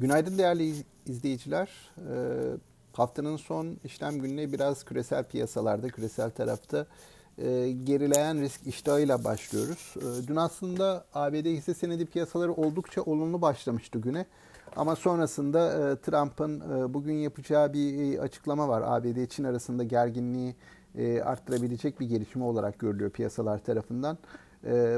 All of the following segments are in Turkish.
Günaydın değerli izleyiciler. Ee, haftanın son işlem gününe biraz küresel piyasalarda, küresel tarafta e, gerileyen risk iştahıyla başlıyoruz. Ee, dün aslında ABD hisse senedi piyasaları oldukça olumlu başlamıştı güne. Ama sonrasında e, Trump'ın e, bugün yapacağı bir açıklama var. ABD-Çin arasında gerginliği arttırabilecek bir gelişme olarak görülüyor piyasalar tarafından.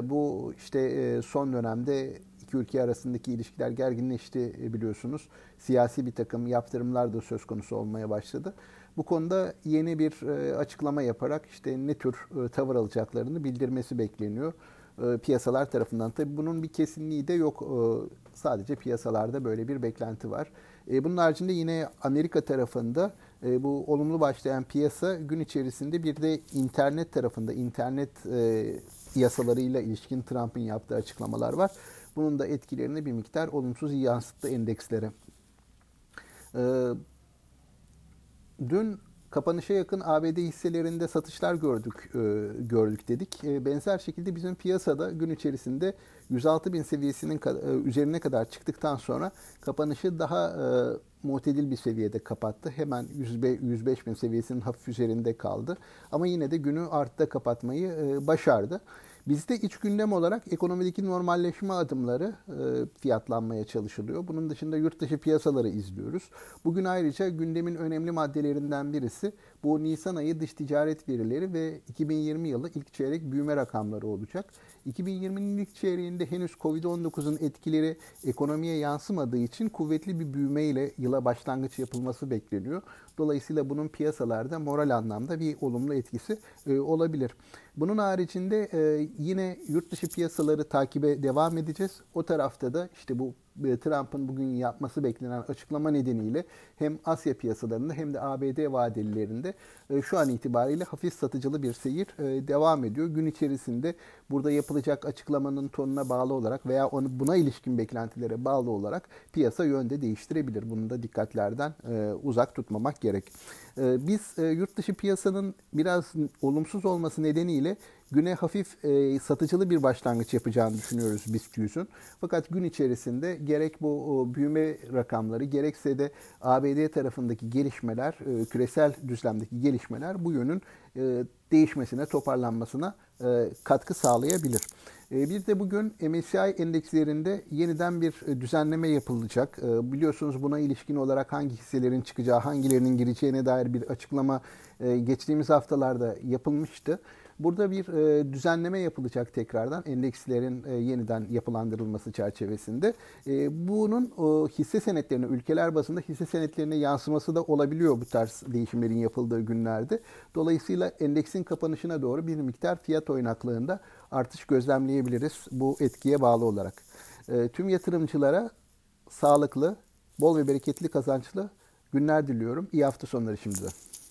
Bu işte son dönemde iki ülke arasındaki ilişkiler gerginleşti e, biliyorsunuz. Siyasi bir takım yaptırımlar da söz konusu olmaya başladı. Bu konuda yeni bir e, açıklama yaparak işte ne tür e, tavır alacaklarını bildirmesi bekleniyor piyasalar tarafından. Tabii bunun bir kesinliği de yok. Sadece piyasalarda böyle bir beklenti var. Bunun haricinde yine Amerika tarafında bu olumlu başlayan piyasa gün içerisinde bir de internet tarafında internet yasalarıyla ilişkin Trump'ın yaptığı açıklamalar var. Bunun da etkilerini bir miktar olumsuz yansıttı endekslere. Ee, dün kapanışa yakın ABD hisselerinde satışlar gördük e, gördük dedik. E, benzer şekilde bizim piyasada gün içerisinde 106 bin seviyesinin e, üzerine kadar çıktıktan sonra kapanışı daha e, bir seviyede kapattı. Hemen 105 bin seviyesinin hafif üzerinde kaldı. Ama yine de günü artta kapatmayı başardı. Bizde iç gündem olarak ekonomideki normalleşme adımları e, fiyatlanmaya çalışılıyor. Bunun dışında yurt dışı piyasaları izliyoruz. Bugün ayrıca gündemin önemli maddelerinden birisi bu Nisan ayı dış ticaret verileri ve 2020 yılı ilk çeyrek büyüme rakamları olacak. 2020'nin ilk çeyreğinde henüz Covid-19'un etkileri ekonomiye yansımadığı için kuvvetli bir büyüme ile yıla başlangıç yapılması bekleniyor. Dolayısıyla bunun piyasalarda moral anlamda bir olumlu etkisi e, olabilir. Bunun haricinde e, yine yurt dışı piyasaları takibe devam edeceğiz. O tarafta da işte bu Trump'ın bugün yapması beklenen açıklama nedeniyle hem Asya piyasalarında hem de ABD vadelilerinde e, şu an itibariyle hafif satıcılı bir seyir e, devam ediyor. Gün içerisinde burada yapılacak açıklamanın tonuna bağlı olarak veya onu buna ilişkin beklentilere bağlı olarak piyasa yönde değiştirebilir. Bunu da dikkatlerden uzak tutmamak gerek. Biz yurt dışı piyasanın biraz olumsuz olması nedeniyle güne hafif e, satıcılı bir başlangıç yapacağını düşünüyoruz BIST 100'ün. Fakat gün içerisinde gerek bu büyüme rakamları gerekse de ABD tarafındaki gelişmeler, e, küresel düzlemdeki gelişmeler bu yönün e, değişmesine, toparlanmasına e, katkı sağlayabilir. Bir de bugün MSCI endekslerinde yeniden bir düzenleme yapılacak. Biliyorsunuz buna ilişkin olarak hangi hisselerin çıkacağı, hangilerinin gireceğine dair bir açıklama geçtiğimiz haftalarda yapılmıştı. Burada bir e, düzenleme yapılacak tekrardan endekslerin e, yeniden yapılandırılması çerçevesinde. E, bunun o, hisse senetlerine, ülkeler bazında hisse senetlerine yansıması da olabiliyor bu tarz değişimlerin yapıldığı günlerde. Dolayısıyla endeksin kapanışına doğru bir miktar fiyat oynaklığında artış gözlemleyebiliriz bu etkiye bağlı olarak. E, tüm yatırımcılara sağlıklı, bol ve bereketli kazançlı günler diliyorum. İyi hafta sonları şimdiden.